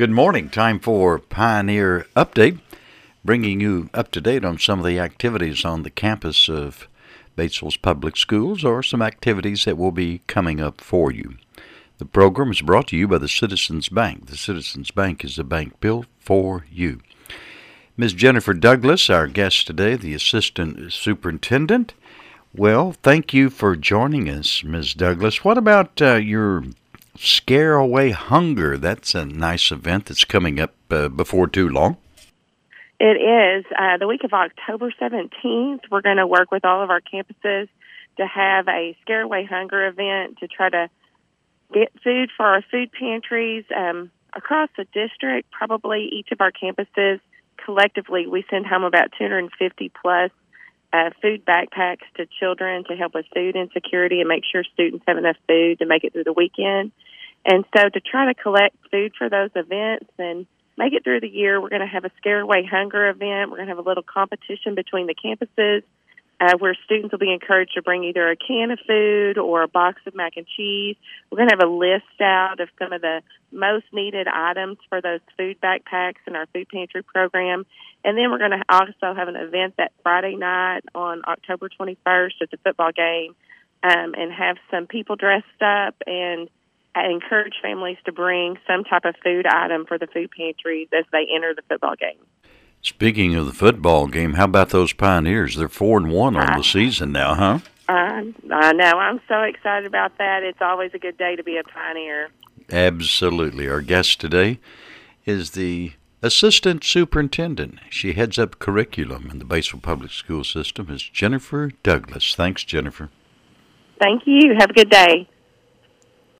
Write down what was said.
Good morning. Time for Pioneer Update, bringing you up to date on some of the activities on the campus of Batesville's public schools or some activities that will be coming up for you. The program is brought to you by the Citizens Bank. The Citizens Bank is a bank built for you. Ms. Jennifer Douglas, our guest today, the Assistant Superintendent. Well, thank you for joining us, Ms. Douglas. What about uh, your Scare Away Hunger? That's a nice event that's coming up uh, before too long. It is. Uh, the week of October 17th, we're going to work with all of our campuses to have a Scare Away Hunger event to try to get food for our food pantries um, across the district. Probably each of our campuses collectively, we send home about 250 plus uh, food backpacks to children to help with food insecurity and make sure students have enough food to make it through the weekend. And so to try to collect food for those events and make it through the year, we're going to have a Scare Away Hunger event. We're going to have a little competition between the campuses uh, where students will be encouraged to bring either a can of food or a box of mac and cheese. We're going to have a list out of some of the most needed items for those food backpacks in our food pantry program. And then we're going to also have an event that Friday night on October 21st at the football game um, and have some people dressed up and I encourage families to bring some type of food item for the food pantries as they enter the football game. Speaking of the football game, how about those Pioneers? They're four and one on the season now, huh? Uh, I know. I'm so excited about that. It's always a good day to be a Pioneer. Absolutely. Our guest today is the assistant superintendent. She heads up curriculum in the Batesville Public School System. Is Jennifer Douglas. Thanks, Jennifer. Thank you. Have a good day.